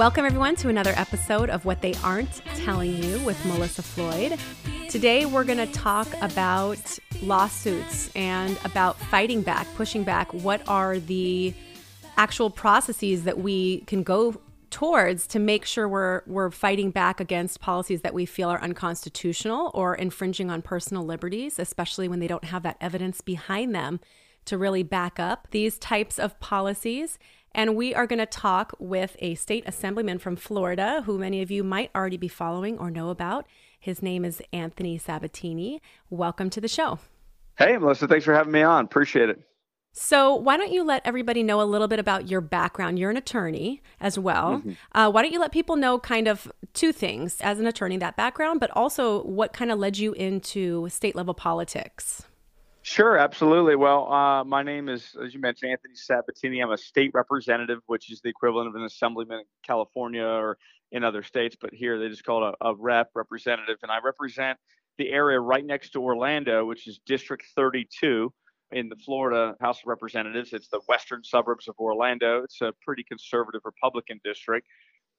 Welcome, everyone, to another episode of What They Aren't Telling You with Melissa Floyd. Today, we're going to talk about lawsuits and about fighting back, pushing back. What are the actual processes that we can go towards to make sure we're we're fighting back against policies that we feel are unconstitutional or infringing on personal liberties, especially when they don't have that evidence behind them to really back up these types of policies. And we are going to talk with a state assemblyman from Florida, who many of you might already be following or know about. His name is Anthony Sabatini. Welcome to the show. Hey, Melissa, thanks for having me on. Appreciate it. So, why don't you let everybody know a little bit about your background? You're an attorney as well. Mm-hmm. Uh, why don't you let people know kind of two things as an attorney, that background, but also what kind of led you into state level politics? Sure, absolutely. Well, uh, my name is, as you mentioned, Anthony Sabatini. I'm a state representative, which is the equivalent of an assemblyman in California or in other states, but here they just call it a, a rep representative. And I represent the area right next to Orlando, which is District 32 in the Florida House of Representatives. It's the western suburbs of Orlando. It's a pretty conservative Republican district.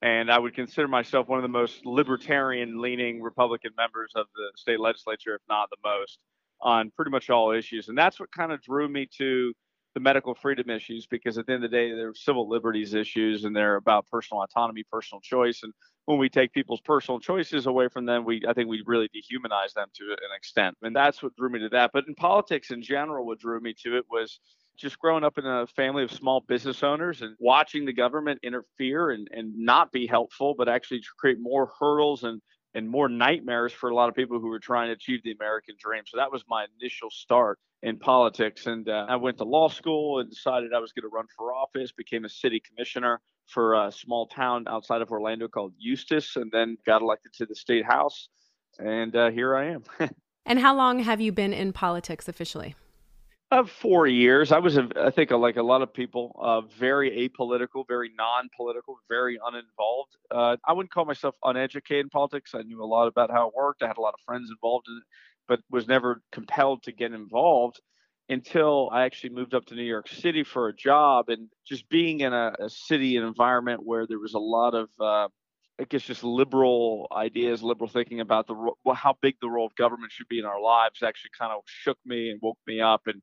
And I would consider myself one of the most libertarian leaning Republican members of the state legislature, if not the most on pretty much all issues. And that's what kind of drew me to the medical freedom issues because at the end of the day, they're civil liberties issues and they're about personal autonomy, personal choice. And when we take people's personal choices away from them, we I think we really dehumanize them to an extent. And that's what drew me to that. But in politics in general, what drew me to it was just growing up in a family of small business owners and watching the government interfere and, and not be helpful, but actually create more hurdles and and more nightmares for a lot of people who were trying to achieve the American dream. So that was my initial start in politics. And uh, I went to law school and decided I was going to run for office, became a city commissioner for a small town outside of Orlando called Eustis, and then got elected to the state house. And uh, here I am. and how long have you been in politics officially? Four years. I was, I think, like a lot of people, uh, very apolitical, very non-political, very uninvolved. Uh, I wouldn't call myself uneducated in politics. I knew a lot about how it worked. I had a lot of friends involved in it, but was never compelled to get involved until I actually moved up to New York City for a job. And just being in a, a city and environment where there was a lot of, uh, I guess, just liberal ideas, liberal thinking about the how big the role of government should be in our lives, actually kind of shook me and woke me up and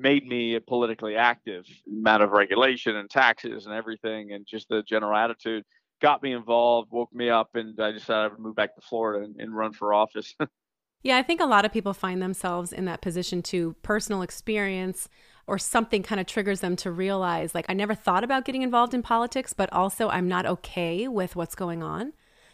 made me politically active matter of regulation and taxes and everything and just the general attitude got me involved woke me up and i decided i would move back to florida and, and run for office. Yeah i think a lot of people find themselves in that position too personal experience or something kind of triggers them to realize like i never thought about getting involved in politics but also i'm not okay with what's going on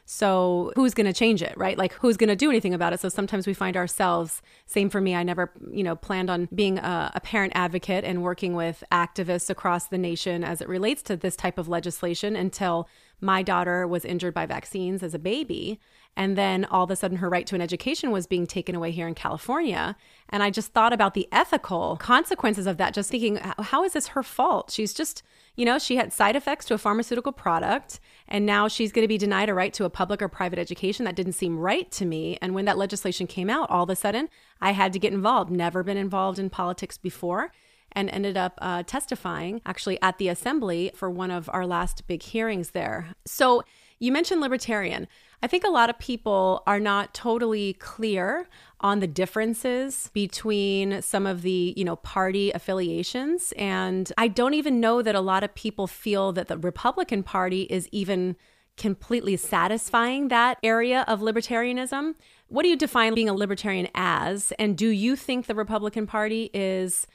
so who's going to change it, right? Like who's going to do anything about it? So sometimes we find ourselves, same for me, I never, you know, planned on being a, a parent advocate and working with activists across the nation as it relates to this type of legislation until my daughter was injured by vaccines as a baby. And then all of a sudden, her right to an education was being taken away here in California. And I just thought about the ethical consequences of that, just thinking, how is this her fault? She's just, you know, she had side effects to a pharmaceutical product, and now she's going to be denied a right to a public or private education. That didn't seem right to me. And when that legislation came out, all of a sudden, I had to get involved. Never been involved in politics before and ended up uh, testifying actually at the assembly for one of our last big hearings there. So you mentioned libertarian. I think a lot of people are not totally clear on the differences between some of the, you know, party affiliations and I don't even know that a lot of people feel that the Republican Party is even completely satisfying that area of libertarianism. What do you define being a libertarian as and do you think the Republican Party is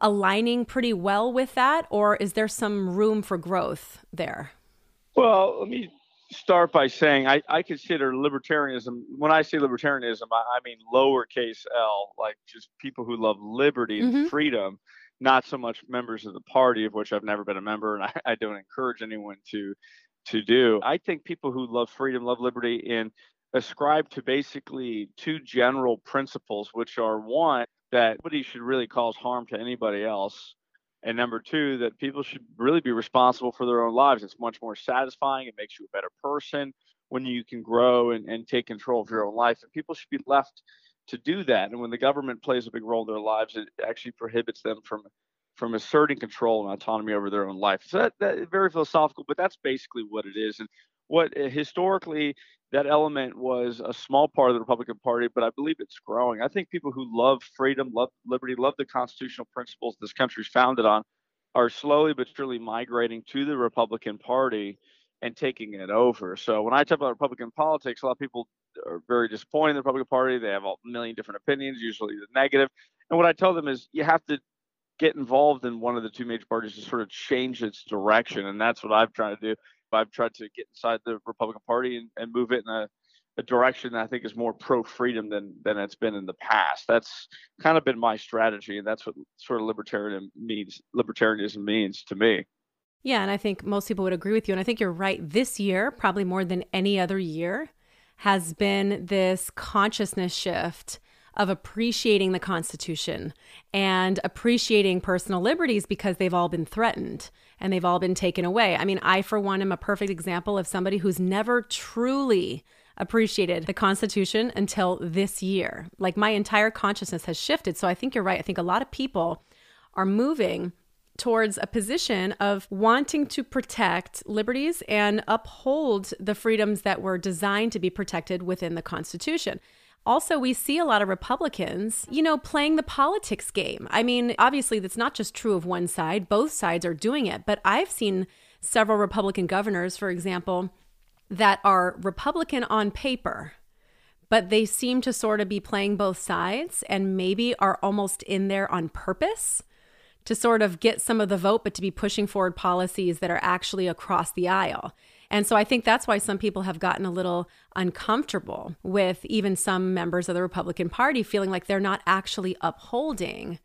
aligning pretty well with that, or is there some room for growth there? Well, let me start by saying I, I consider libertarianism, when I say libertarianism, I, I, mean lowercase l, like just people who love liberty and mm-hmm. freedom, not so much members of the party, of which I've never been a member, and I, I don't encourage anyone to to do. I think people who love freedom, love liberty, and ascribe to basically two general principles, which are one, that nobody should really cause harm to anybody else. And number two, that people should really be responsible for their own lives. It's much more satisfying. It makes you a better person when you can grow and, and take control of your own life. And people should be left to do that. And when the government plays a big role in their lives, it actually prohibits them from from asserting control and autonomy over their own life. So that, that very philosophical, but that's basically what it is. And what uh, historically that element was a small part of the Republican Party, but I believe it's growing. I think people who love freedom, love liberty, love the constitutional principles this country's founded on are slowly but surely migrating to the Republican Party and taking it over. So when I talk about Republican politics, a lot of people are very disappointed in the Republican Party. They have a million different opinions, usually the negative. And what I tell them is you have to get involved in one of the two major parties to sort of change its direction. And that's what I've tried to do. I've tried to get inside the Republican Party and, and move it in a, a direction that I think is more pro freedom than than it's been in the past. That's kind of been my strategy, and that's what sort of libertarian means. Libertarianism means to me. Yeah, and I think most people would agree with you. And I think you're right. This year, probably more than any other year, has been this consciousness shift of appreciating the Constitution and appreciating personal liberties because they've all been threatened and they've all been taken away. I mean, I, for one, am a perfect example of somebody who's never truly appreciated the Constitution until this year. Like my entire consciousness has shifted. So I think you're right. I think a lot of people are moving towards a position of wanting to protect liberties and uphold the freedoms that were designed to be protected within the Constitution. Also, we see a lot of Republicans, you know, playing the politics game. I mean, obviously, that's not just true of one side, both sides are doing it. But I've seen several Republican governors, for example, that are Republican on paper, but they seem to sort of be playing both sides and maybe are almost in there on purpose to sort of get some of the vote, but to be pushing forward policies that are actually across the aisle. And so I think that's why some people have gotten a little uncomfortable with even some members of the Republican Party feeling like they're not actually upholding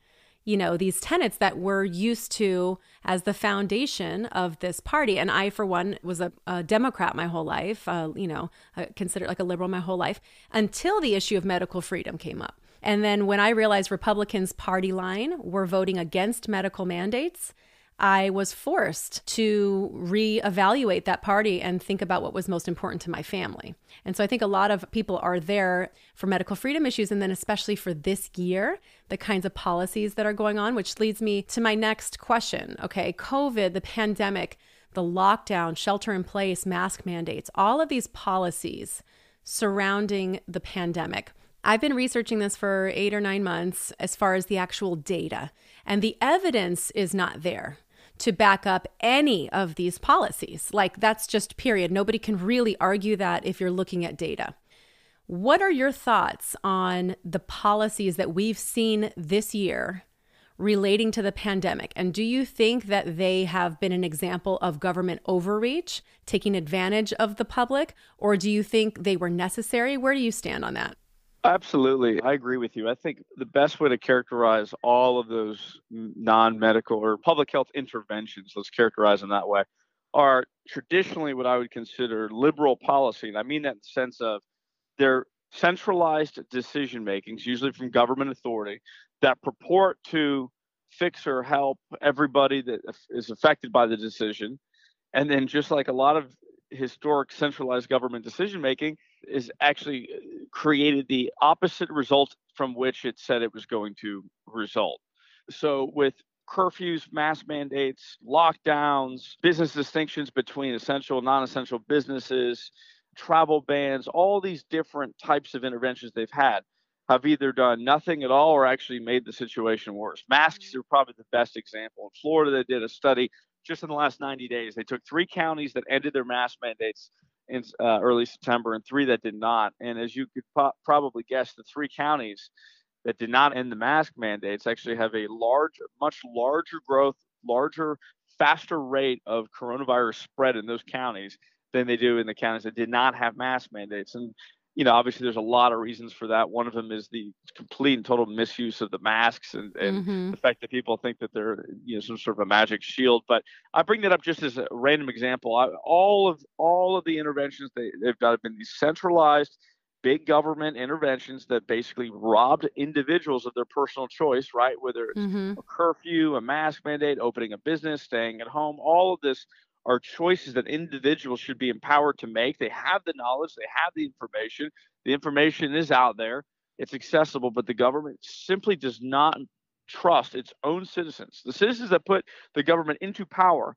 you know these tenets that we're used to as the foundation of this party. And i for one was a, a democrat my whole life uh, you know considered like a liberal my whole life until the issue of medical freedom came up. And then when i realized republicans party line were voting against medical mandates I was forced to reevaluate that party and think about what was most important to my family. And so I think a lot of people are there for medical freedom issues, and then especially for this year, the kinds of policies that are going on, which leads me to my next question. Okay, COVID, the pandemic, the lockdown, shelter in place, mask mandates, all of these policies surrounding the pandemic. I've been researching this for eight or nine months as far as the actual data, and the evidence is not there to back up any of these policies. Like, that's just period. Nobody can really argue that if you're looking at data. What are your thoughts on the policies that we've seen this year relating to the pandemic? And do you think that they have been an example of government overreach, taking advantage of the public, or do you think they were necessary? Where do you stand on that? Absolutely. I agree with you. I think the best way to characterize all of those non medical or public health interventions, let's characterize them that way, are traditionally what I would consider liberal policy. And I mean that in the sense of they're centralized decision makings, usually from government authority, that purport to fix or help everybody that is affected by the decision. And then, just like a lot of historic centralized government decision making, is actually uh, created the opposite result from which it said it was going to result. So with curfews, mask mandates, lockdowns, business distinctions between essential and non-essential businesses, travel bans, all these different types of interventions they've had have either done nothing at all or actually made the situation worse. Masks are probably the best example. In Florida, they did a study just in the last 90 days. They took three counties that ended their mask mandates in uh, early September and three that did not. And as you could po- probably guess, the three counties that did not end the mask mandates actually have a large, much larger growth, larger, faster rate of coronavirus spread in those counties than they do in the counties that did not have mask mandates. And you know, obviously there's a lot of reasons for that. One of them is the complete and total misuse of the masks and, and mm-hmm. the fact that people think that they're, you know, some sort of a magic shield. But I bring that up just as a random example. I, all of all of the interventions they, they've got have been these centralized big government interventions that basically robbed individuals of their personal choice, right? Whether it's mm-hmm. a curfew, a mask mandate, opening a business, staying at home, all of this are choices that individuals should be empowered to make. They have the knowledge, they have the information. The information is out there, it's accessible, but the government simply does not trust its own citizens, the citizens that put the government into power,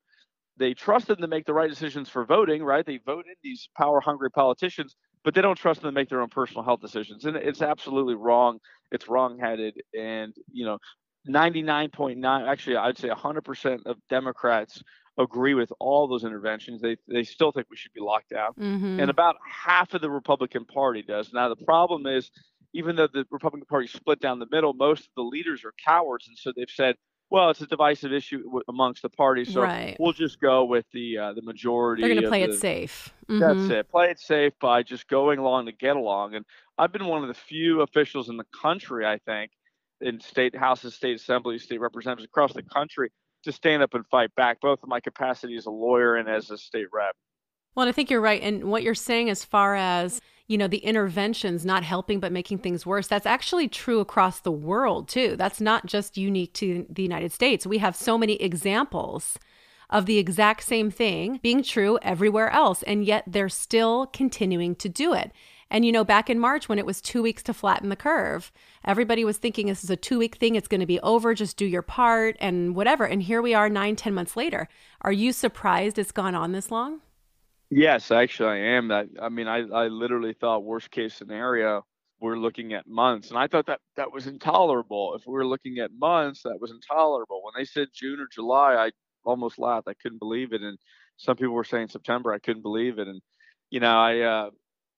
they trust them to make the right decisions for voting, right? They vote in these power hungry politicians, but they don't trust them to make their own personal health decisions. And it's absolutely wrong. It's wrong-headed. And, you know, 99.9, actually, I'd say 100% of Democrats agree with all those interventions. They, they still think we should be locked down. Mm-hmm. And about half of the Republican Party does. Now, the problem is, even though the Republican Party split down the middle, most of the leaders are cowards. And so they've said, well, it's a divisive issue amongst the parties, so right. we'll just go with the uh, the majority. They're going to play the, it safe. Mm-hmm. That's it. Play it safe by just going along to get along. And I've been one of the few officials in the country, I think, in state houses, state assemblies, state representatives across the country to stand up and fight back, both in my capacity as a lawyer and as a state rep. Well, I think you're right. And what you're saying as far as, you know, the interventions not helping but making things worse, that's actually true across the world too. That's not just unique to the United States. We have so many examples of the exact same thing being true everywhere else, and yet they're still continuing to do it. And, you know, back in March when it was two weeks to flatten the curve, everybody was thinking this is a two week thing. It's going to be over. Just do your part and whatever. And here we are nine, ten months later. Are you surprised it's gone on this long? Yes, actually, I am. That I mean, I, I literally thought worst case scenario, we're looking at months, and I thought that that was intolerable. If we were looking at months, that was intolerable. When they said June or July, I almost laughed. I couldn't believe it, and some people were saying September. I couldn't believe it, and you know, I uh,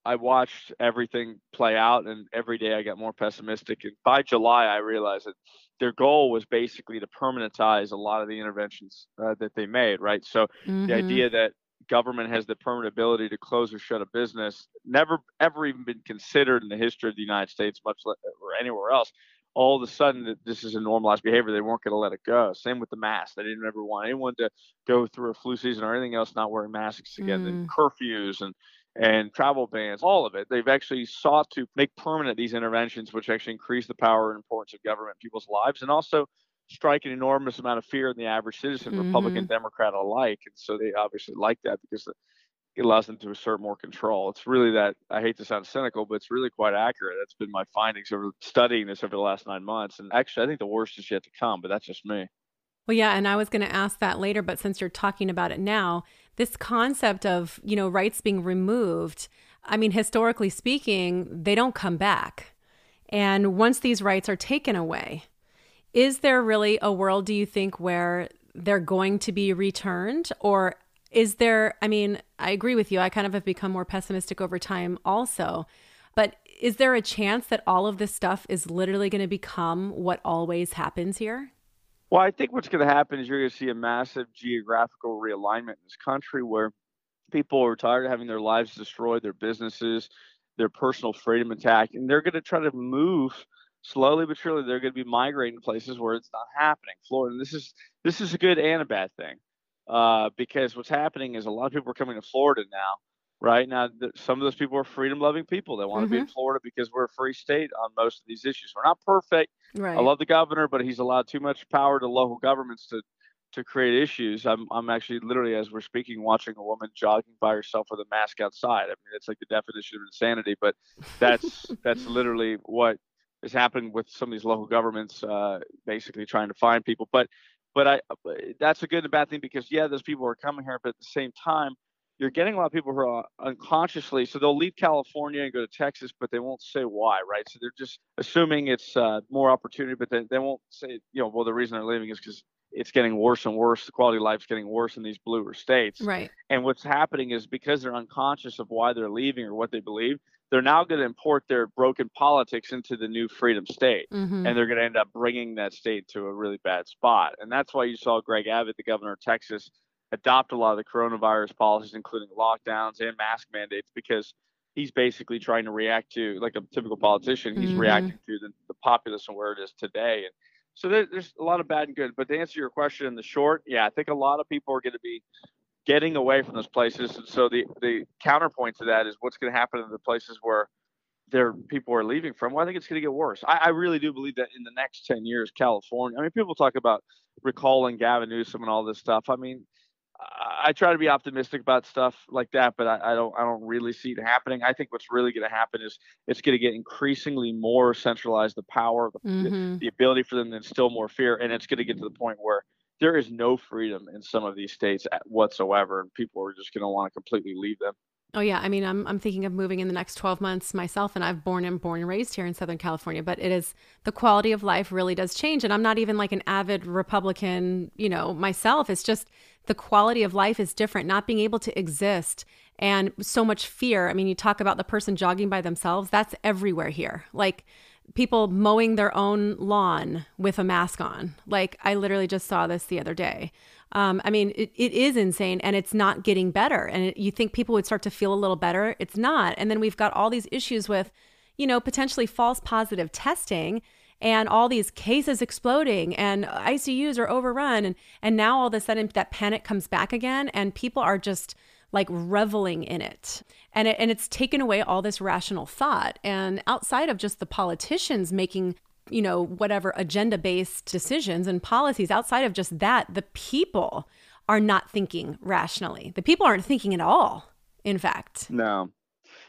I watched everything play out, and every day I got more pessimistic. And by July, I realized that their goal was basically to permanentize a lot of the interventions uh, that they made. Right. So mm-hmm. the idea that government has the permanent ability to close or shut a business never ever even been considered in the history of the United States, much less or anywhere else. All of a sudden, this is a normalized behavior. They weren't going to let it go. Same with the mask. They didn't ever want anyone to go through a flu season or anything else not wearing masks again. Mm. And curfews and and travel bans, all of it. They've actually sought to make permanent these interventions, which actually increase the power and importance of government in people's lives, and also strike an enormous amount of fear in the average citizen, mm-hmm. Republican, Democrat alike. And so they obviously like that because it allows them to assert more control. It's really that I hate to sound cynical, but it's really quite accurate. That's been my findings over studying this over the last nine months. And actually, I think the worst is yet to come, but that's just me. Well, yeah, and I was going to ask that later, but since you're talking about it now, this concept of, you know, rights being removed, I mean, historically speaking, they don't come back. And once these rights are taken away, is there really a world, do you think, where they're going to be returned? Or is there, I mean, I agree with you. I kind of have become more pessimistic over time also. But is there a chance that all of this stuff is literally going to become what always happens here? Well, I think what's going to happen is you're going to see a massive geographical realignment in this country where people are tired of having their lives destroyed, their businesses, their personal freedom attacked, and they're going to try to move slowly but surely they're going to be migrating to places where it's not happening. Florida, and this is this is a good and a bad thing, uh, because what's happening is a lot of people are coming to Florida now. Right now, the, some of those people are freedom-loving people. that want mm-hmm. to be in mm-hmm. Florida because we're a free state on most of these issues. We're not perfect. Right. I love the governor, but he's allowed too much power to local governments to to create issues. I'm I'm actually literally as we're speaking watching a woman jogging by herself with a mask outside. I mean, it's like the definition of insanity, but that's that's literally what is happening with some of these local governments uh, basically trying to find people. But but I that's a good and bad thing because yeah, those people are coming here, but at the same time, you're getting a lot of people who are unconsciously so they'll leave California and go to Texas, but they won't say why, right? So they're just assuming it's uh, more opportunity, but they, they won't say you know well the reason they're leaving is because it's getting worse and worse. The quality of life is getting worse in these bluer states. Right. And what's happening is because they're unconscious of why they're leaving or what they believe, they're now going to import their broken politics into the new freedom state mm-hmm. and they're going to end up bringing that state to a really bad spot and that's why you saw greg abbott the governor of texas adopt a lot of the coronavirus policies including lockdowns and mask mandates because he's basically trying to react to like a typical politician he's mm-hmm. reacting to the, the populace and where it is today and so there, there's a lot of bad and good but to answer your question in the short yeah i think a lot of people are going to be getting away from those places. And so the the counterpoint to that is what's going to happen in the places where there people are leaving from. Well, I think it's going to get worse. I, I, really do believe that in the next ten years, California. I mean, people talk about recalling Gavin Newsom and all this stuff. I mean, I try to be optimistic about stuff like that, but I, I don't I don't really see it happening. I think what's really going to happen is it's going to get increasingly more centralized, the power, mm-hmm. the, the ability for them to instill more fear, and it's going to get to the point where there is no freedom in some of these states whatsoever, and people are just going to want to completely leave them. Oh yeah, I mean, I'm I'm thinking of moving in the next 12 months myself, and I've born and born and raised here in Southern California. But it is the quality of life really does change, and I'm not even like an avid Republican, you know, myself. It's just the quality of life is different. Not being able to exist and so much fear. I mean, you talk about the person jogging by themselves. That's everywhere here. Like people mowing their own lawn with a mask on. Like I literally just saw this the other day. Um, I mean, it, it is insane and it's not getting better. And it, you think people would start to feel a little better. It's not. And then we've got all these issues with, you know, potentially false positive testing and all these cases exploding and ICUs are overrun. And, and now all of a sudden that panic comes back again and people are just like reveling in it. And, it, and it's taken away all this rational thought. And outside of just the politicians making you know, whatever agenda based decisions and policies, outside of just that, the people are not thinking rationally. The people aren't thinking at all, in fact. No.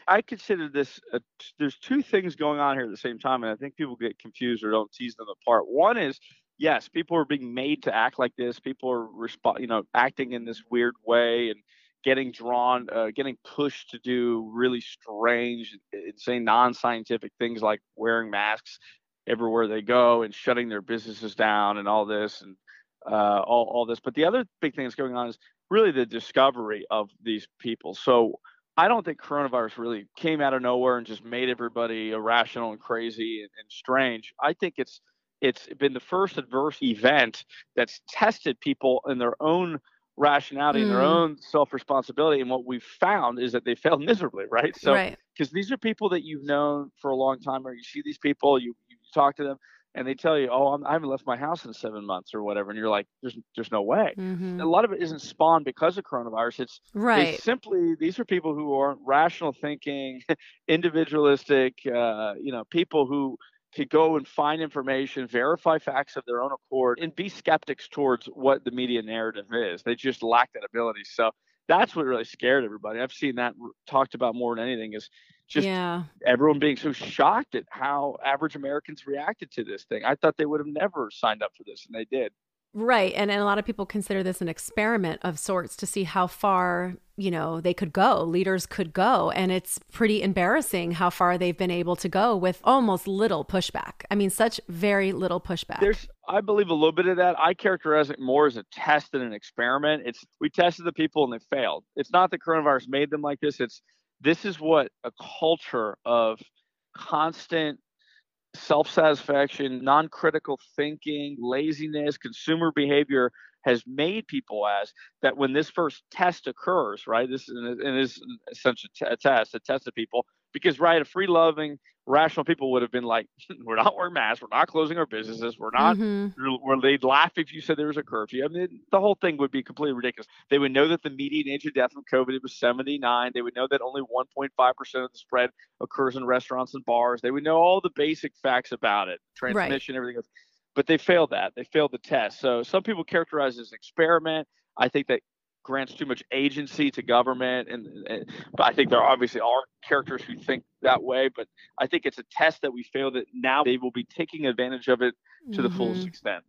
I consider this, a, there's two things going on here at the same time, and I think people get confused or don't tease them apart. One is, yes, people are being made to act like this. People are, resp- you know, acting in this weird way and getting drawn, uh, getting pushed to do really strange, insane, non-scientific things like wearing masks everywhere they go and shutting their businesses down and all this and uh, all, all this. But the other big thing that's going on is really the discovery of these people. So I don't think coronavirus really came out of nowhere and just made everybody irrational and crazy and, and strange. I think it's it's been the first adverse event that's tested people in their own rationality mm. and their mm. own self responsibility. And what we've found is that they failed miserably, right? So, because right. these are people that you've known for a long time, or you see these people, you, talk to them and they tell you, "Oh, I'm, I have not left my house in seven months or whatever," and you're like, "There's, there's no way." Mm-hmm. A lot of it isn't spawned because of coronavirus. It's right. simply these are people who aren't rational thinking, individualistic, uh, you know, people who could go and find information, verify facts of their own accord, and be skeptics towards what the media narrative is. They just lack that ability. So that's what really scared everybody. I've seen that talked about more than anything is just yeah. everyone being so shocked at how average Americans reacted to this thing. I thought they would have never signed up for this, and they did. Right. And, and a lot of people consider this an experiment of sorts to see how far, you know, they could go, leaders could go. And it's pretty embarrassing how far they've been able to go with almost little pushback. I mean, such very little pushback. There's, I believe, a little bit of that. I characterize it more as a test than an experiment. It's, we tested the people and they failed. It's not that coronavirus made them like this. It's, this is what a culture of constant self satisfaction, non critical thinking, laziness, consumer behavior has made people as that when this first test occurs, right? This is, and is essentially a test, a test of people, because right, a free loving, rational people would have been like, we're not wearing masks, we're not closing our businesses, we're not, mm-hmm. where they'd laugh if you said there was a curfew. I mean, the whole thing would be completely ridiculous. They would know that the median age of death from COVID was 79. They would know that only 1.5% of the spread occurs in restaurants and bars. They would know all the basic facts about it, transmission, right. everything else. But they failed that. They failed the test. So some people characterize it as an experiment. I think that grants too much agency to government and, and, but i think there obviously are characters who think that way but i think it's a test that we failed that now they will be taking advantage of it to mm-hmm. the fullest mm-hmm. extent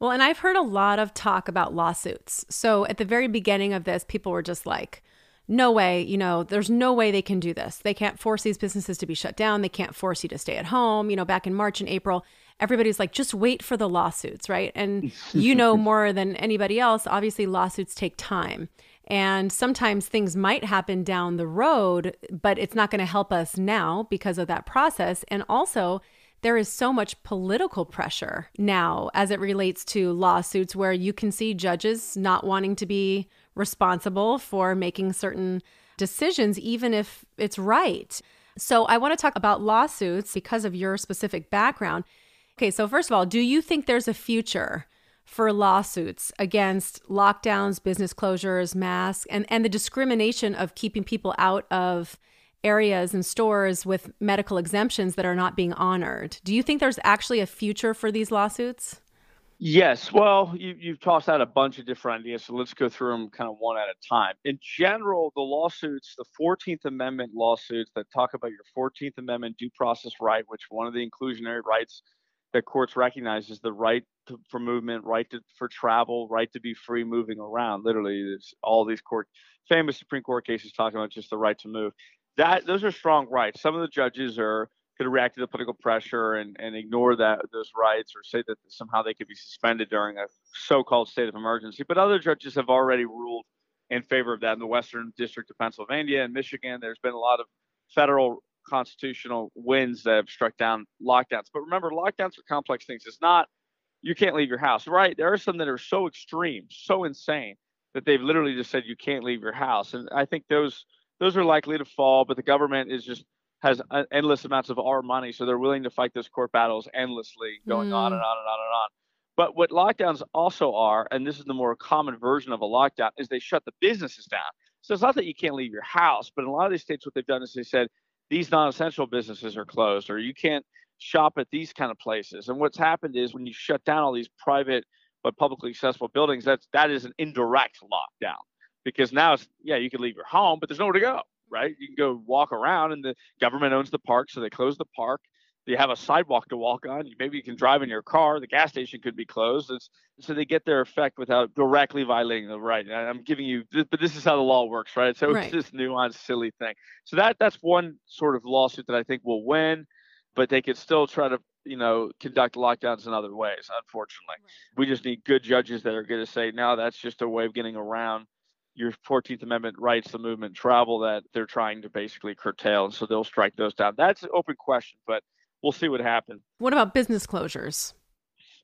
well and i've heard a lot of talk about lawsuits so at the very beginning of this people were just like no way, you know, there's no way they can do this. They can't force these businesses to be shut down. They can't force you to stay at home. You know, back in March and April, everybody's like, just wait for the lawsuits, right? And you know more than anybody else, obviously, lawsuits take time. And sometimes things might happen down the road, but it's not going to help us now because of that process. And also, there is so much political pressure now as it relates to lawsuits where you can see judges not wanting to be responsible for making certain decisions, even if it's right. So, I want to talk about lawsuits because of your specific background. Okay, so first of all, do you think there's a future for lawsuits against lockdowns, business closures, masks, and, and the discrimination of keeping people out of areas and stores with medical exemptions that are not being honored? Do you think there's actually a future for these lawsuits? Yes. Well, you, you've tossed out a bunch of different ideas, so let's go through them kind of one at a time. In general, the lawsuits, the 14th Amendment lawsuits that talk about your 14th Amendment due process right, which one of the inclusionary rights that courts recognize is the right to, for movement, right to, for travel, right to be free moving around. Literally, all these court, famous Supreme Court cases talking about just the right to move. That those are strong rights. Some of the judges are could react to the political pressure and, and ignore that those rights or say that somehow they could be suspended during a so-called state of emergency. But other judges have already ruled in favor of that in the Western District of Pennsylvania and Michigan. There's been a lot of federal constitutional wins that have struck down lockdowns. But remember, lockdowns are complex things. It's not you can't leave your house, right? There are some that are so extreme, so insane that they've literally just said you can't leave your house, and I think those those are likely to fall. But the government is just has endless amounts of our money, so they're willing to fight those court battles endlessly, going mm. on and on and on and on. But what lockdowns also are, and this is the more common version of a lockdown, is they shut the businesses down. So it's not that you can't leave your house, but in a lot of these states, what they've done is they said these non-essential businesses are closed, or you can't shop at these kind of places. And what's happened is when you shut down all these private but publicly accessible buildings, that's that is an indirect lockdown because now it's yeah you can leave your home, but there's nowhere to go right? You can go walk around, and the government owns the park, so they close the park. You have a sidewalk to walk on. Maybe you can drive in your car. The gas station could be closed. It's, so they get their effect without directly violating the right. I'm giving you, but this is how the law works, right? So right. it's this nuanced, silly thing. So that that's one sort of lawsuit that I think will win, but they could still try to you know, conduct lockdowns in other ways, unfortunately. Right. We just need good judges that are going to say, no, that's just a way of getting around your 14th Amendment rights the movement travel that they're trying to basically curtail. And so they'll strike those down. That's an open question, but we'll see what happens. What about business closures?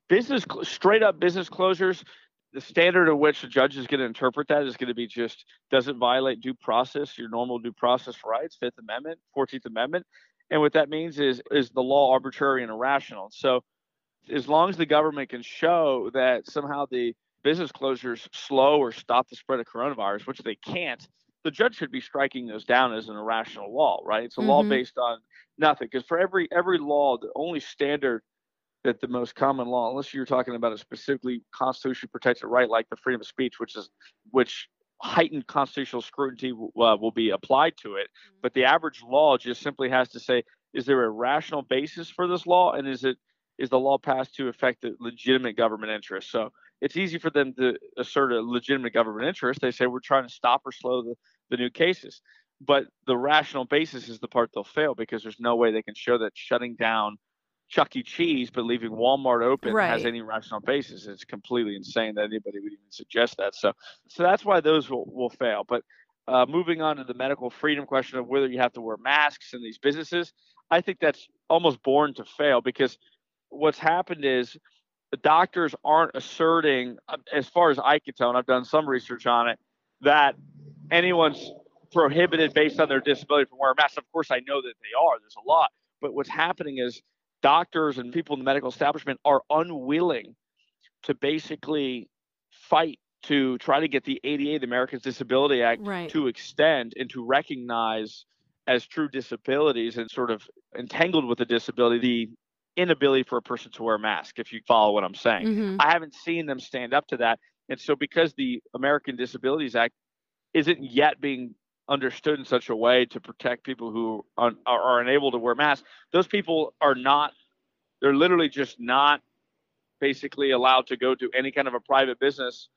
Business, straight up business closures, the standard of which the judge is going to interpret that is going to be just doesn't violate due process, your normal due process rights, Fifth Amendment, 14th Amendment. And what that means is is the law arbitrary and irrational. So as long as the government can show that somehow the business closures slow or stop the spread of coronavirus, which they can't, the judge should be striking those down as an irrational law, right? It's a mm-hmm. law based on nothing. Because for every every law, the only standard that the most common law, unless you're talking about a specifically constitutionally protected right like the freedom of speech, which is which heightened constitutional scrutiny uh, will be applied to it. Mm-hmm. But the average law just simply has to say, is there a rational basis for this law, and is it is the law passed to affect the legitimate government interest? So it's easy for them to assert a legitimate government interest. They say we're trying to stop or slow the, the new cases. But the rational basis is the part they'll fail because there's no way they can show that shutting down Chuck E. Cheese but leaving Walmart open right. has any rational basis. It's completely insane that anybody would even suggest that. So, so that's why those will, will fail. But uh, moving on to the medical freedom question of whether you have to wear masks in these businesses, I think that's almost born to fail because what's happened is the doctors aren't asserting, as far as I can tell, and I've done some research on it, that anyone's prohibited based on their disability from wearing masks. Of course, I know that they are. There's a lot. But what's happening is doctors and people in the medical establishment are unwilling to basically fight to try to get the ADA, the Americans Disability Act, right. to extend and to recognize as true disabilities and sort of entangled with a disability the inability for a person to wear a mask, if you follow what I'm saying. Mm-hmm. I haven't seen them stand up to that. And so, because the American Disabilities Act isn't yet being understood in such a way to protect people who are, are unable to wear masks, those people are not, they're literally just not basically allowed to go to any kind of a private business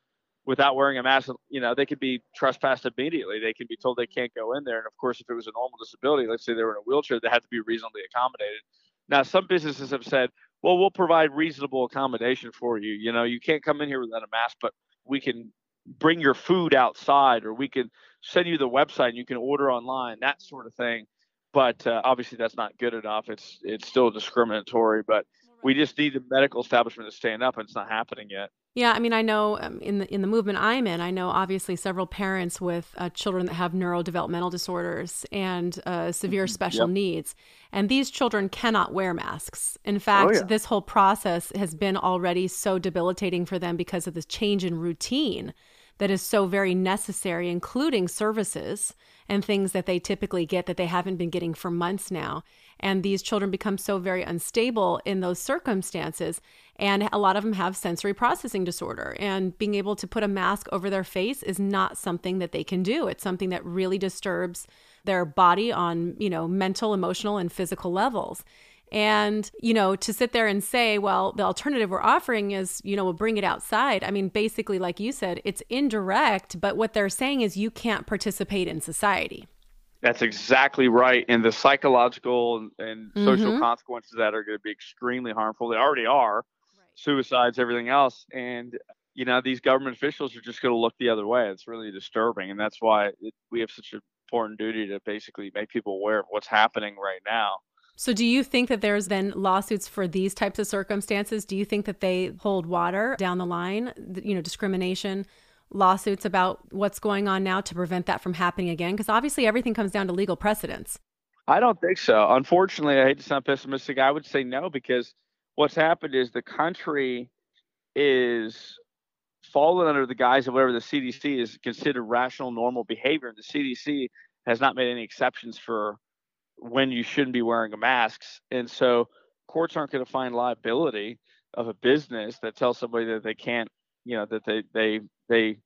without wearing a mask. You know, they could be trespassed immediately. They can be told they can't go in there. And of course, if it was a normal disability, let's say they were in a wheelchair, they had to be reasonably accommodated. Now, some businesses have said, well, we'll provide reasonable accommodation for you. You know, you can't come in here without a mask, but we can bring your food outside or we can send you the website and you can order online, that sort of thing. But uh, obviously, that's not good enough. It's it's still discriminatory. But we just need the medical establishment to stand up, and it's not happening yet. Yeah, I mean, I know um, in the in the movement I'm in, I know obviously several parents with uh, children that have neurodevelopmental disorders and uh, severe mm-hmm. special yep. needs, and these children cannot wear masks. In fact, oh, yeah. this whole process has been already so debilitating for them because of this change in routine that is so very necessary, including services and things that they typically get that they haven't been getting for months now. And these children become so very unstable in those circumstances. And a lot of them have sensory processing disorder. And being able to put a mask over their face is not something that they can do. It's something that really disturbs their body on, you know, mental, emotional, and physical levels. And, you know, to sit there and say, well, the alternative we're offering is, you know, we'll bring it outside. I mean, basically, like you said, it's indirect, but what they're saying is you can't participate in society. That's exactly right. And the psychological and, social mm-hmm. consequences that are going to be extremely harmful. They already are right. suicides, everything else. And, you know, these government officials are just going to look the other way. It's really disturbing. And that's why it, we have such an important duty to basically make people aware of what's happening right now. So, do you think that there's then lawsuits for these types of circumstances? Do you think that they hold water down the line? You know, discrimination lawsuits about what's going on now to prevent that from happening again? Because obviously, everything comes down to legal precedents. I don't think so. Unfortunately, I hate to sound pessimistic. I would say no because what's happened is the country is fallen under the guise of whatever the CDC is considered rational, normal behavior, and the CDC has not made any exceptions for when you shouldn't be wearing masks. And so courts aren't going to find liability of a business that tells somebody that they can't, you know, that they they they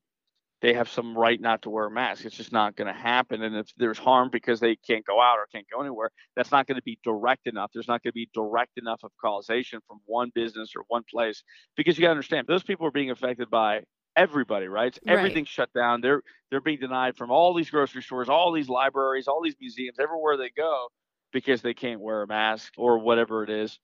they have some right not to wear a mask. It's just not going to happen. And if there's harm because they can't go out or can't go anywhere, that's not going to be direct enough. There's not going to be direct enough of causation from one business or one place because you got to understand those people are being affected by everybody, right? Everything's right. shut down. They're they're being denied from all these grocery stores, all these libraries, all these museums, everywhere they go, because they can't wear a mask or whatever it is.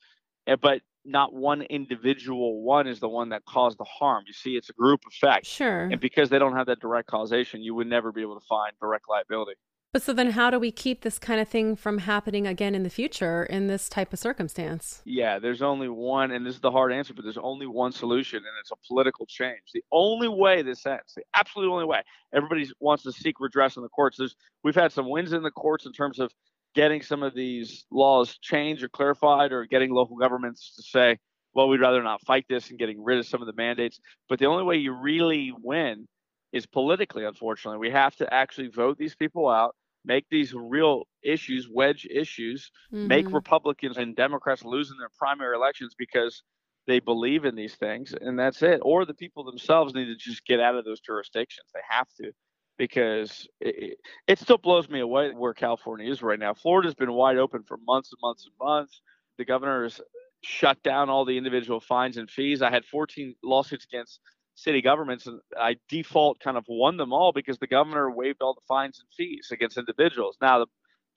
And, but not one individual one is the one that caused the harm. You see, it's a group effect. Sure. And because they don't have that direct causation, you would never be able to find direct liability. But so then, how do we keep this kind of thing from happening again in the future in this type of circumstance? Yeah, there's only one, and this is the hard answer, but there's only one solution, and it's a political change. The only way this ends, the absolute only way, everybody wants to seek redress in the courts. There's, we've had some wins in the courts in terms of getting some of these laws changed or clarified, or getting local governments to say, well, we'd rather not fight this and getting rid of some of the mandates. But the only way you really win is politically, unfortunately. We have to actually vote these people out make these real issues wedge issues, mm-hmm. make Republicans and Democrats lose in their primary elections because they believe in these things, and that's it. Or the people themselves need to just get out of those jurisdictions. They have to because it, it still blows me away where California is right now. Florida's been wide open for months and months and months. The governor has shut down all the individual fines and fees. I had 14 lawsuits against city governments, and I default kind of won them all because the governor waived all the fines and fees against individuals. Now, the,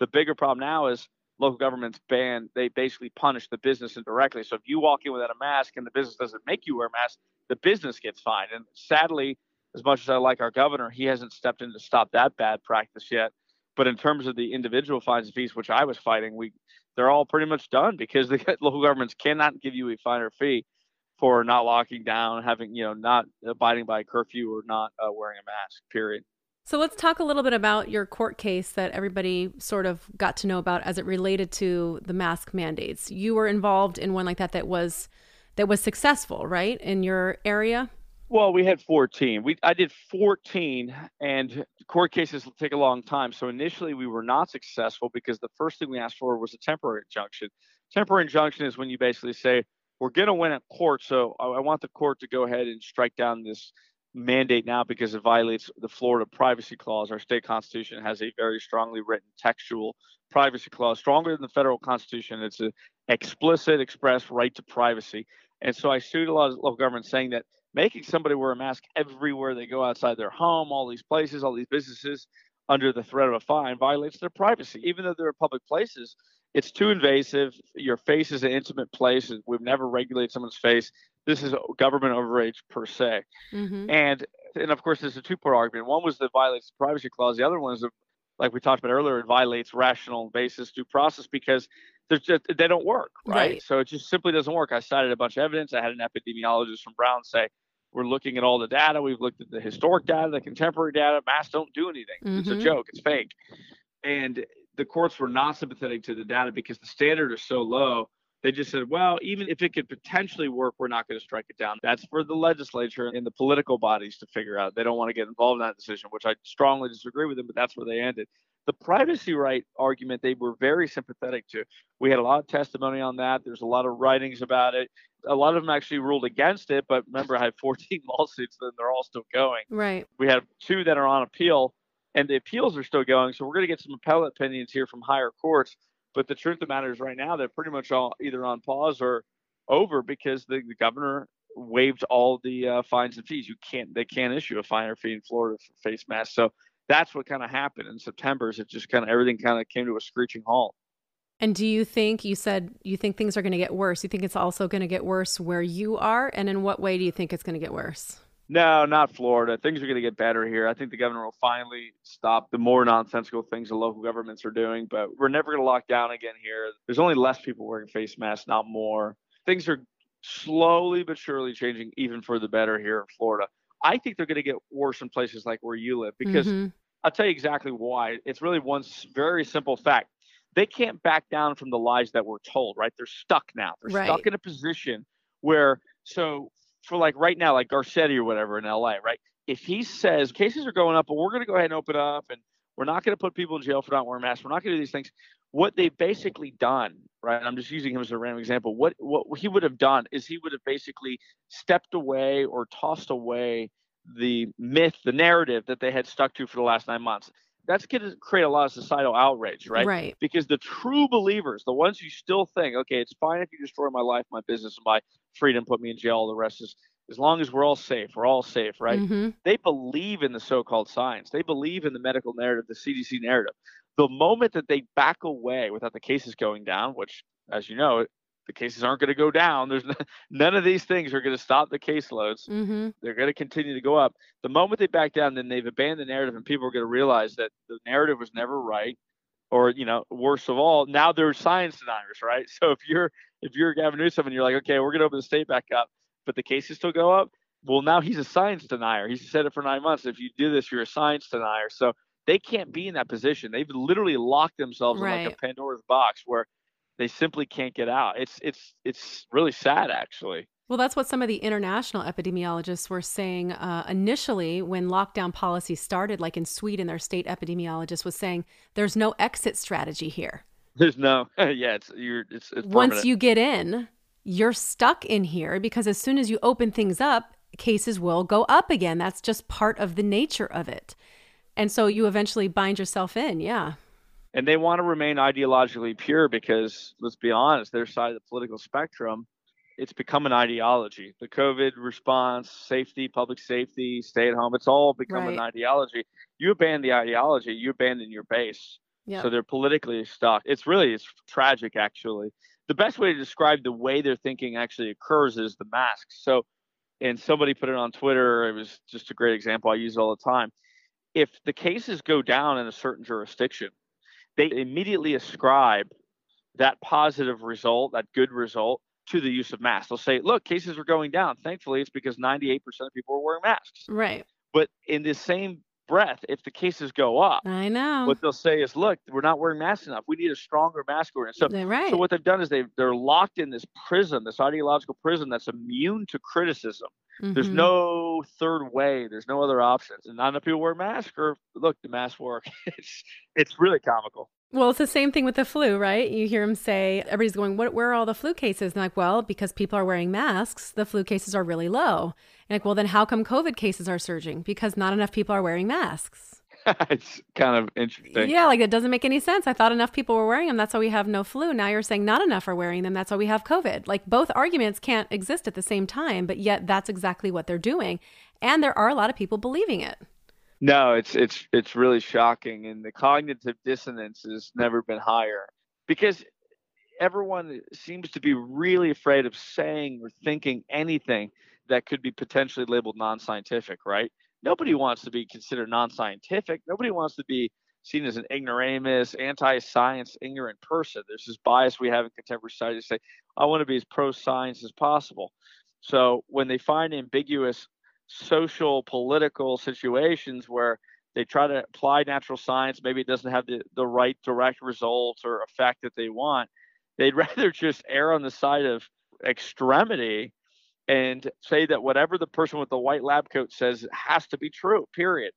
the bigger problem now is local governments ban, they basically punish the business indirectly. So if you walk in without a mask and the business doesn't make you wear a mask, the business gets fined. And sadly, as much as I like our governor, he hasn't stepped in to stop that bad practice yet. But in terms of the individual fines and fees, which I was fighting, we they're all pretty much done because the local governments cannot give you a fine or fee for not locking down, having you know not abiding by curfew or not uh, wearing a mask. Period. So let's talk a little bit about your court case that everybody sort of got to know about as it related to the mask mandates. You were involved in one like that that was that was successful, right, in your area? Well, we had 14. We I did 14 and court cases take a long time. So initially we were not successful because the first thing we asked for was a temporary injunction. Temporary injunction is when you basically say we're going to win at court. So I, I, want the court to go ahead and strike down this mandate now because it violates the Florida privacy clause. Our state constitution has a very strongly written textual privacy clause, stronger than the federal constitution. It's an explicit, express right to privacy. And so I sued a lot of local governments saying that making somebody wear a mask everywhere they go outside their home, all these places, all these businesses, under the threat of a fine violates their privacy, even though they're public places it's too invasive. Your face is an intimate place. We've never regulated someone's face. This is government overreach per se. Mm-hmm. And and of course, there's a two-part argument. One was that violates the privacy clause. The other one is, like we talked about earlier, it violates rational basis due process because just, they don't work, right? right? So it just simply doesn't work. I cited a bunch of evidence. I had an epidemiologist from Brown say, we're looking at all the data. We've looked at the historic data, the contemporary data. Masks don't do anything. Mm-hmm. It's a mm-hmm. joke. It's fake. And the courts were not sympathetic to the data because the standard is so low. They just said, well, even if it could potentially work, we're not going to strike it down. That's for the legislature and the political bodies to figure out. They don't want to get involved in that decision, which I strongly disagree with them, but that's where they ended. The privacy right argument, they were very sympathetic to. We had a lot of testimony on that. There's a lot of writings about it. A lot of them actually ruled against it, but remember, I had 14 lawsuits, and they're all still going. Right. We have two that are on appeal, and the appeals are still going. So we're going to get some appellate opinions here from higher courts. But the truth of the matter is, right now, they're pretty much all either on pause or over because the, the governor waived all the uh, fines and fees. You can't they can't issue a fine or fee in Florida for face masks. So that's what kind of happened in September. Is it just kind of everything kind of came to a screeching halt. And do you think you said you think things are going to get worse? You think it's also going to get worse where you are, and in what way do you think it's going to get worse? No, not Florida. Things are going to get better here. I think the governor will finally stop the more nonsensical things the local governments are doing, but we're never going to lock down again here. There's only less people wearing face masks, not more. Things are slowly but surely changing even for the better here in Florida. I think they're going to get worse in places like where you live because mm-hmm. I'll tell you exactly why. It's really one very simple fact. They can't back down from the lies that we're told, right? They're stuck now. They're right. stuck in a position where, so for like right now, like Garcetti or whatever in LA, right? If he says cases are going up, but we're going to go ahead and open up and we're not going to put people in jail for not wearing masks. We're not going to do these things. What they've basically done, right? I'm just using him as a random example. What what he would have done is he would have basically stepped away or tossed away the myth, the narrative that they had stuck to for the last nine months. That's going to create a lot of societal outrage, right? Right. Because the true believers, the ones who still think, okay, it's fine if you destroy my life, my business, my freedom, put me in jail, all the rest is as long as we're all safe, we're all safe, right? Mm-hmm. They believe in the so called science. They believe in the medical narrative, the CDC narrative. The moment that they back away without the cases going down, which, as you know, the cases aren't going to go down. There's none of these things are going to stop the caseloads. Mm-hmm. They're going to continue to go up. The moment they back down, then they've abandoned the narrative, and people are going to realize that the narrative was never right, or you know, worst of all, now they're science deniers, right? So if you're if you're Gavin Newsom and you're like, okay, we're going to open the state back up, but the cases still go up. Well, now he's a science denier. He's said it for nine months. If you do this, you're a science denier. So they can't be in that position. They've literally locked themselves right. in like a Pandora's box where they simply can't get out. It's it's it's really sad, actually. Well, that's what some of the international epidemiologists were saying uh, initially when lockdown policy started. Like in Sweden, their state epidemiologist was saying there's no exit strategy here. There's no, yeah, it's you're it's, it's once you get in, you're stuck in here because as soon as you open things up, cases will go up again. That's just part of the nature of it. And so you eventually bind yourself in. Yeah. And they want to remain ideologically pure because, let's be honest, their side of the political spectrum, it's become an ideology. The COVID response, safety, public safety, stay at home, it's all become right. an ideology. You abandon the ideology, you abandon your base. Yep. So they're politically stuck. It's really it's tragic actually the best way to describe the way their thinking actually occurs is the masks. So, and somebody put it on Twitter. It was just a great example. I use it all the time. If the cases go down in a certain jurisdiction, they immediately ascribe that positive result, that good result, to the use of masks. They'll say, look, cases are going down. Thankfully, it's because 98% of people are wearing masks. Right. But in the same breath if the cases go up. I know. What they'll say is, look, we're not wearing masks enough. We need a stronger mask ordinance. So, right. so what they've done is they they're locked in this prison, this ideological prison that's immune to criticism. Mm-hmm. There's no third way. There's no other options. And not enough people wear masks or look, the masks work. it's it's really comical. Well, it's the same thing with the flu, right? You hear them say, everybody's going, what, where are all the flu cases? And like, well, because people are wearing masks, the flu cases are really low. And like, well, then how come COVID cases are surging? Because not enough people are wearing masks. it's kind of interesting. Yeah, like it doesn't make any sense. I thought enough people were wearing them. That's why we have no flu. Now you're saying not enough are wearing them. That's why we have COVID. Like both arguments can't exist at the same time, but yet that's exactly what they're doing. And there are a lot of people believing it. No, it's it's it's really shocking, and the cognitive dissonance has never been higher because everyone seems to be really afraid of saying or thinking anything that could be potentially labeled non-scientific, right? Nobody wants to be considered non-scientific. Nobody wants to be seen as an ignoramus, anti-science, ignorant person. There's this bias we have in contemporary society to say, I want to be as pro-science as possible. So when they find ambiguous social political situations where they try to apply natural science maybe it doesn't have the, the right direct results or effect that they want they'd rather just err on the side of extremity and say that whatever the person with the white lab coat says has to be true period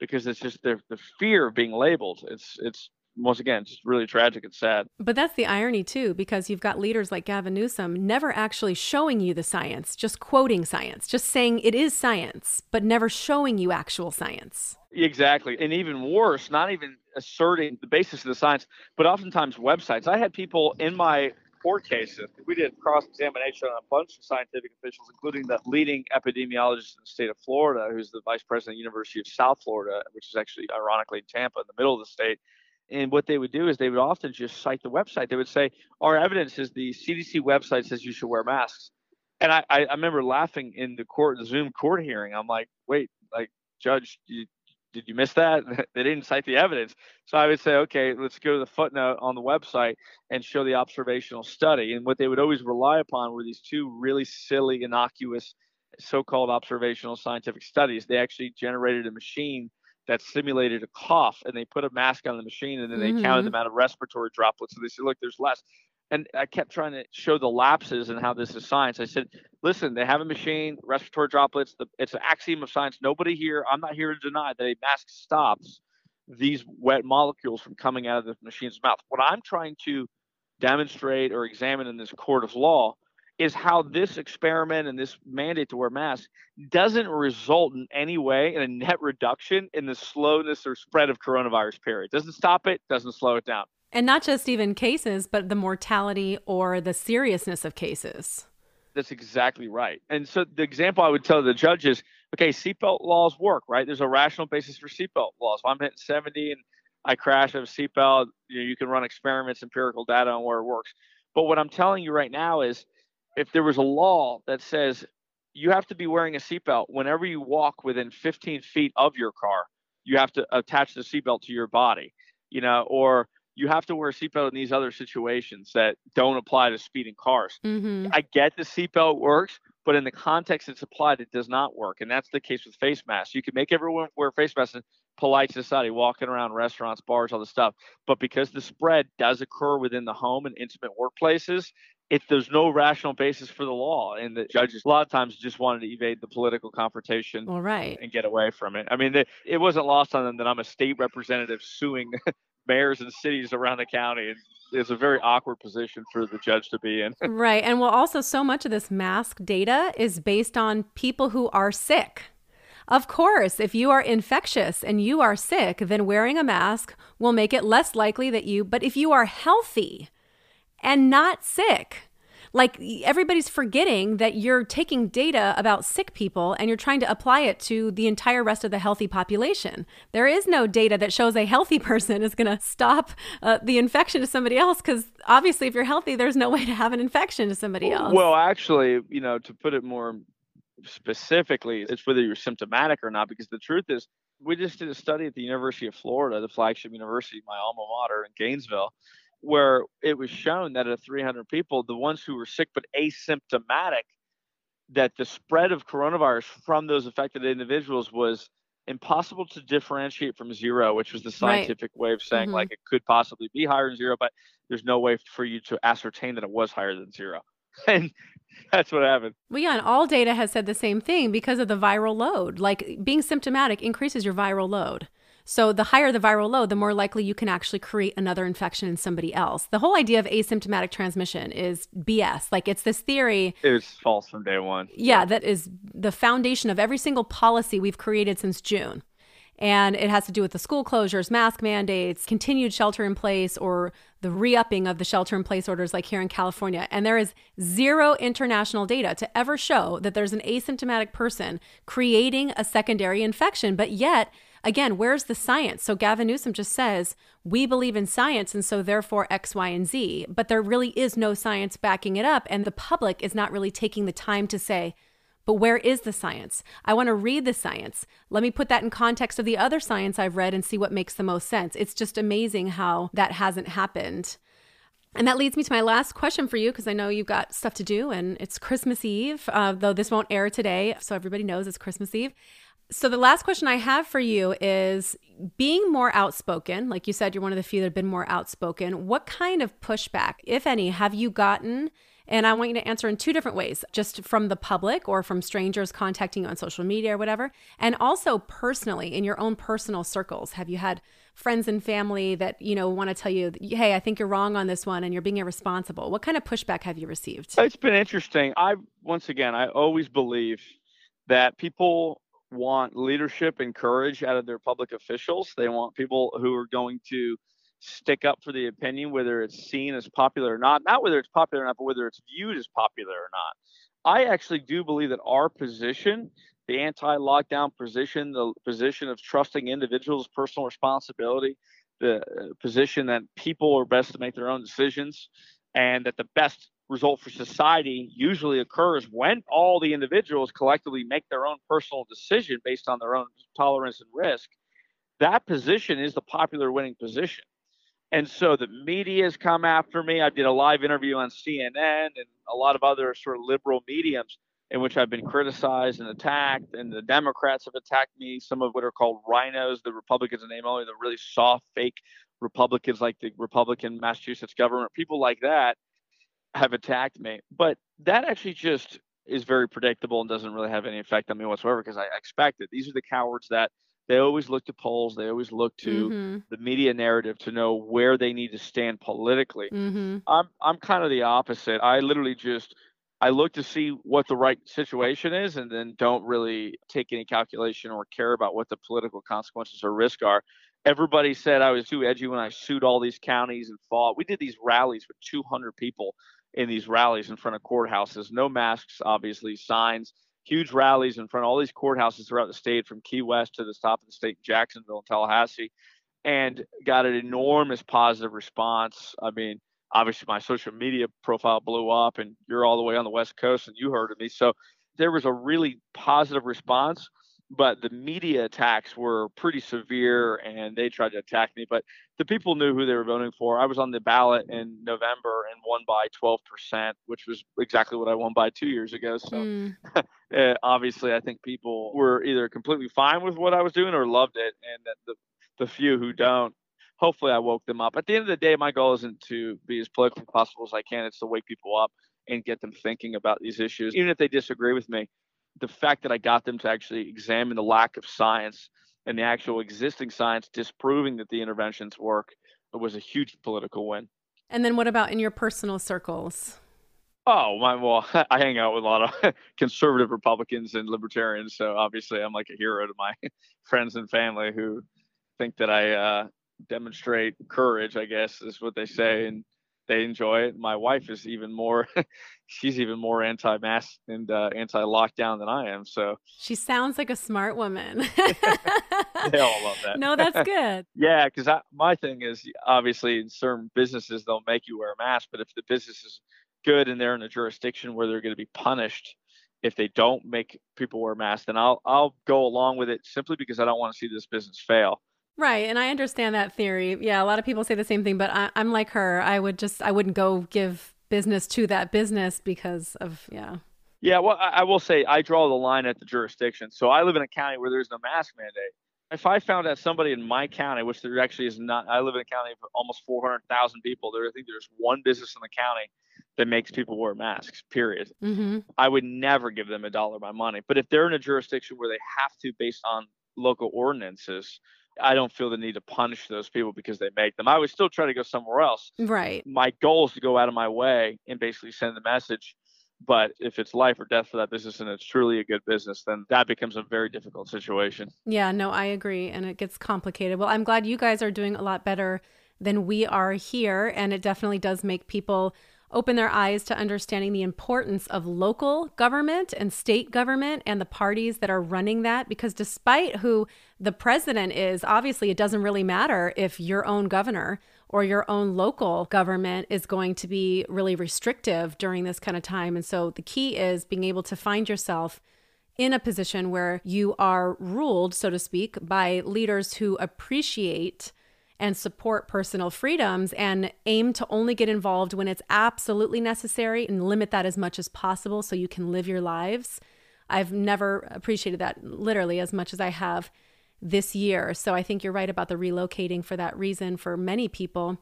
because it's just the the fear of being labeled. It's it's once again, just really tragic and sad. But that's the irony, too, because you've got leaders like Gavin Newsom never actually showing you the science, just quoting science, just saying it is science, but never showing you actual science. Exactly. And even worse, not even asserting the basis of the science, but oftentimes websites. I had people in my court cases. We did cross examination on a bunch of scientific officials, including the leading epidemiologist in the state of Florida, who's the vice president of the University of South Florida, which is actually ironically in Tampa, in the middle of the state. And what they would do is they would often just cite the website. They would say, Our evidence is the CDC website says you should wear masks. And I, I remember laughing in the court, the Zoom court hearing. I'm like, wait, like, Judge, you, did you miss that? they didn't cite the evidence. So I would say, okay, let's go to the footnote on the website and show the observational study. And what they would always rely upon were these two really silly, innocuous so called observational scientific studies. They actually generated a machine that simulated a cough and they put a mask on the machine and then they mm-hmm. counted the amount of respiratory droplets. So they said, look, there's less. And I kept trying to show the lapses and how this is science. I said, listen, they have a machine, respiratory droplets. The, it's an axiom of science. Nobody here, I'm not here to deny that a mask stops these wet molecules from coming out of the machine's mouth. What I'm trying to demonstrate or examine in this court of law is how this experiment and this mandate to wear masks doesn't result in any way in a net reduction in the slowness or spread of coronavirus period. Doesn't stop it, doesn't slow it down. And not just even cases, but the mortality or the seriousness of cases. That's exactly right. And so the example I would tell the judge is okay, seatbelt laws work, right? There's a rational basis for seatbelt laws. If I'm hitting 70 and I crash, I have a seatbelt, you, know, you can run experiments, empirical data on where it works. But what I'm telling you right now is if there was a law that says you have to be wearing a seatbelt whenever you walk within 15 feet of your car, you have to attach the seatbelt to your body, you know, or you have to wear a seatbelt in these other situations that don't apply to speeding cars. Mm-hmm. I get the seatbelt works, but in the context it's applied, it does not work. And that's the case with face masks. You can make everyone wear face masks in polite society, walking around restaurants, bars, all this stuff. But because the spread does occur within the home and intimate workplaces, if there's no rational basis for the law and the judges a lot of times just wanted to evade the political confrontation All right. and get away from it i mean it wasn't lost on them that i'm a state representative suing mayors and cities around the county it's a very awkward position for the judge to be in right and well also so much of this mask data is based on people who are sick of course, if you are infectious and you are sick, then wearing a mask will make it less likely that you, but if you are healthy, and not sick. Like everybody's forgetting that you're taking data about sick people and you're trying to apply it to the entire rest of the healthy population. There is no data that shows a healthy person is going to stop uh, the infection to somebody else because obviously, if you're healthy, there's no way to have an infection to somebody else. Well, actually, you know, to put it more specifically, it's whether you're symptomatic or not, because the truth is, we just did a study at the University of Florida, the flagship university, my alma mater in Gainesville where it was shown that of 300 people, the ones who were sick but asymptomatic, that the spread of coronavirus from those affected individuals was impossible to differentiate from zero, which was the scientific right. way of saying mm-hmm. like it could possibly be higher than zero, but there's no way for you to ascertain that it was higher than zero. And that's what happened. Well, yeah, and all data has said the same thing because of the viral load. Like being symptomatic increases your viral load. So the higher the viral load, the more likely you can actually create another infection in somebody else. The whole idea of asymptomatic transmission is BS. Like it's this theory. It was false from day one. Yeah, that is the foundation of every single policy we've created since June. And it has to do with the school closures, mask mandates, continued shelter in place, or the re upping of the shelter in place orders, like here in California. And there is zero international data to ever show that there's an asymptomatic person creating a secondary infection. But yet, Again, where's the science? So Gavin Newsom just says, we believe in science, and so therefore X, Y, and Z. But there really is no science backing it up. And the public is not really taking the time to say, but where is the science? I want to read the science. Let me put that in context of the other science I've read and see what makes the most sense. It's just amazing how that hasn't happened. And that leads me to my last question for you because I know you've got stuff to do and it's Christmas Eve, uh, though this won't air today. So everybody knows it's Christmas Eve. So, the last question I have for you is being more outspoken, like you said, you're one of the few that have been more outspoken. What kind of pushback, if any, have you gotten? And I want you to answer in two different ways just from the public or from strangers contacting you on social media or whatever. And also personally, in your own personal circles, have you had friends and family that, you know, want to tell you, hey, I think you're wrong on this one and you're being irresponsible? What kind of pushback have you received? It's been interesting. I, once again, I always believe that people want leadership and courage out of their public officials. They want people who are going to stick up for the opinion, whether it's seen as popular or not, not whether it's popular or not, but whether it's viewed as popular or not. I actually do believe that our position, the anti lockdown position, the position of trusting individuals' personal responsibility, the uh, position that people are best to make their own decisions, and that the best result for society usually occurs when all the individuals collectively make their own personal decision based on their own tolerance and risk. That position is the popular winning position. And so the media has come after me. I did a live interview on CNN and a lot of other sort of liberal mediums in which I've been criticized and attacked. And the Democrats have attacked me, some of what are called rhinos, the Republicans in name only, the really soft, fake Republicans like the Republican Massachusetts government, people like that have attacked me. But that actually just is very predictable and doesn't really have any effect on me whatsoever because I expect it. These are the cowards that they always look to polls, they always look to mm-hmm. the media narrative to know where they need to stand politically. Mm-hmm. I'm I'm kind of the opposite. I literally just I look to see what the right situation is and then don't really take any calculation or care about what the political consequences or risk are. Everybody said I was too edgy when I sued all these counties and fought. We did these rallies with 200 people in these rallies in front of courthouses. No masks, obviously, signs, huge rallies in front of all these courthouses throughout the state, from Key West to the top of the state, Jacksonville and Tallahassee, and got an enormous positive response. I mean, obviously, my social media profile blew up, and you're all the way on the West Coast, and you heard of me. So there was a really positive response but the media attacks were pretty severe and they tried to attack me but the people knew who they were voting for. I was on the ballot in november and won by 12% which was exactly what i won by two years ago. So mm. obviously i think people were either completely fine with what i was doing or loved it and that the, the few who don't hopefully i woke them up. At the end of the day my goal isn't to be as political as possible as i can. It's to wake people up and get them thinking about these issues even if they disagree with me the fact that I got them to actually examine the lack of science and the actual existing science disproving that the interventions work was a huge political win. And then what about in your personal circles? Oh, my, well, I hang out with a lot of conservative Republicans and libertarians. So obviously, I'm like a hero to my friends and family who think that I uh, demonstrate courage, I guess is what they say. And they enjoy it. My wife is even more, she's even more anti-mask and uh, anti-lockdown than I am. So she sounds like a smart woman. they all love that. No, that's good. yeah, because my thing is obviously in certain businesses they'll make you wear a mask, but if the business is good and they're in a jurisdiction where they're going to be punished if they don't make people wear masks, then I'll I'll go along with it simply because I don't want to see this business fail. Right. And I understand that theory. Yeah. A lot of people say the same thing, but I, am like her. I would just, I wouldn't go give business to that business because of, yeah. Yeah. Well, I, I will say I draw the line at the jurisdiction. So I live in a county where there's no mask mandate. If I found out somebody in my county, which there actually is not, I live in a county of almost 400,000 people. There, I think there's one business in the county that makes people wear masks, period. Mm-hmm. I would never give them a dollar of my money. But if they're in a jurisdiction where they have to, based on local ordinances, I don't feel the need to punish those people because they make them. I would still try to go somewhere else. Right. My goal is to go out of my way and basically send the message. But if it's life or death for that business and it's truly a good business, then that becomes a very difficult situation. Yeah, no, I agree. And it gets complicated. Well, I'm glad you guys are doing a lot better than we are here. And it definitely does make people open their eyes to understanding the importance of local government and state government and the parties that are running that. Because despite who the president is, obviously it doesn't really matter if your own governor or your own local government is going to be really restrictive during this kind of time. And so the key is being able to find yourself in a position where you are ruled, so to speak, by leaders who appreciate and support personal freedoms and aim to only get involved when it's absolutely necessary and limit that as much as possible so you can live your lives I've never appreciated that literally as much as I have this year. So I think you're right about the relocating for that reason for many people.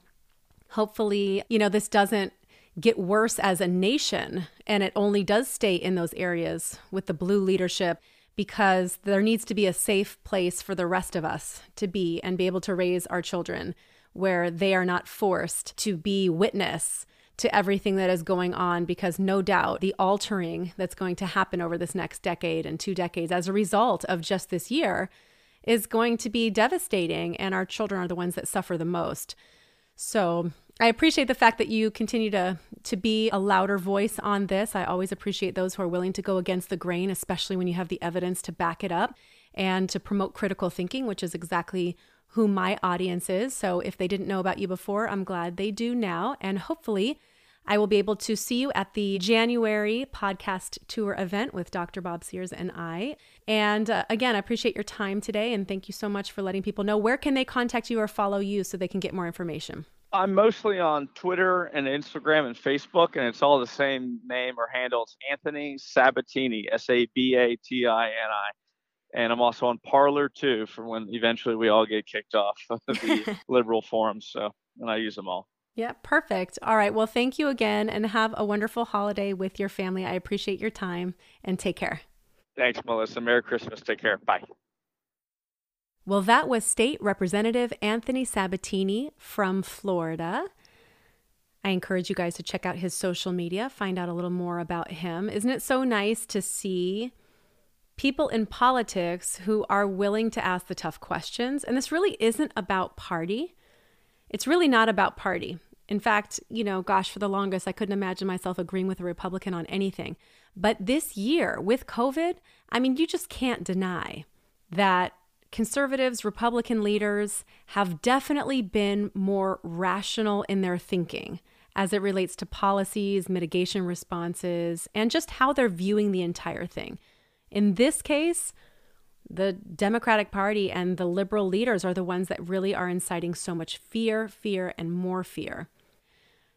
Hopefully, you know, this doesn't get worse as a nation and it only does stay in those areas with the blue leadership because there needs to be a safe place for the rest of us to be and be able to raise our children where they are not forced to be witness to everything that is going on because no doubt the altering that's going to happen over this next decade and two decades as a result of just this year is going to be devastating and our children are the ones that suffer the most. So, I appreciate the fact that you continue to to be a louder voice on this. I always appreciate those who are willing to go against the grain, especially when you have the evidence to back it up and to promote critical thinking, which is exactly who my audience is. So if they didn't know about you before, I'm glad they do now and hopefully I will be able to see you at the January podcast tour event with Dr. Bob Sears and I. And uh, again, I appreciate your time today and thank you so much for letting people know where can they contact you or follow you so they can get more information. I'm mostly on Twitter and Instagram and Facebook, and it's all the same name or handle. It's Anthony Sabatini, S A B A T I N I. And I'm also on Parler too, for when eventually we all get kicked off of the liberal forums. So, and I use them all. Yeah, perfect. All right. Well, thank you again and have a wonderful holiday with your family. I appreciate your time and take care. Thanks, Melissa. Merry Christmas. Take care. Bye. Well, that was State Representative Anthony Sabatini from Florida. I encourage you guys to check out his social media, find out a little more about him. Isn't it so nice to see people in politics who are willing to ask the tough questions? And this really isn't about party. It's really not about party. In fact, you know, gosh, for the longest, I couldn't imagine myself agreeing with a Republican on anything. But this year with COVID, I mean, you just can't deny that conservatives, Republican leaders have definitely been more rational in their thinking as it relates to policies, mitigation responses, and just how they're viewing the entire thing. In this case, the Democratic Party and the liberal leaders are the ones that really are inciting so much fear, fear, and more fear.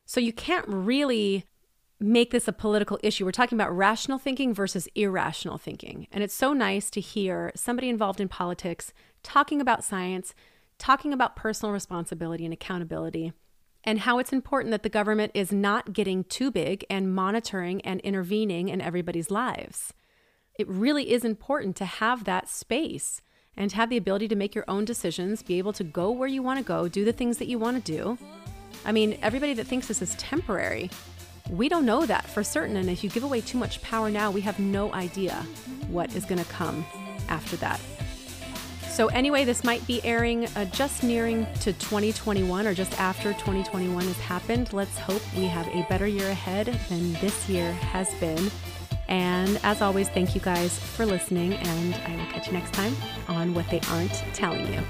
So you can't really make this a political issue. We're talking about rational thinking versus irrational thinking. And it's so nice to hear somebody involved in politics talking about science, talking about personal responsibility and accountability, and how it's important that the government is not getting too big and monitoring and intervening in everybody's lives. It really is important to have that space and to have the ability to make your own decisions, be able to go where you want to go, do the things that you want to do. I mean, everybody that thinks this is temporary we don't know that for certain. And if you give away too much power now, we have no idea what is going to come after that. So, anyway, this might be airing uh, just nearing to 2021 or just after 2021 has happened. Let's hope we have a better year ahead than this year has been. And as always, thank you guys for listening, and I will catch you next time on What They Aren't Telling You.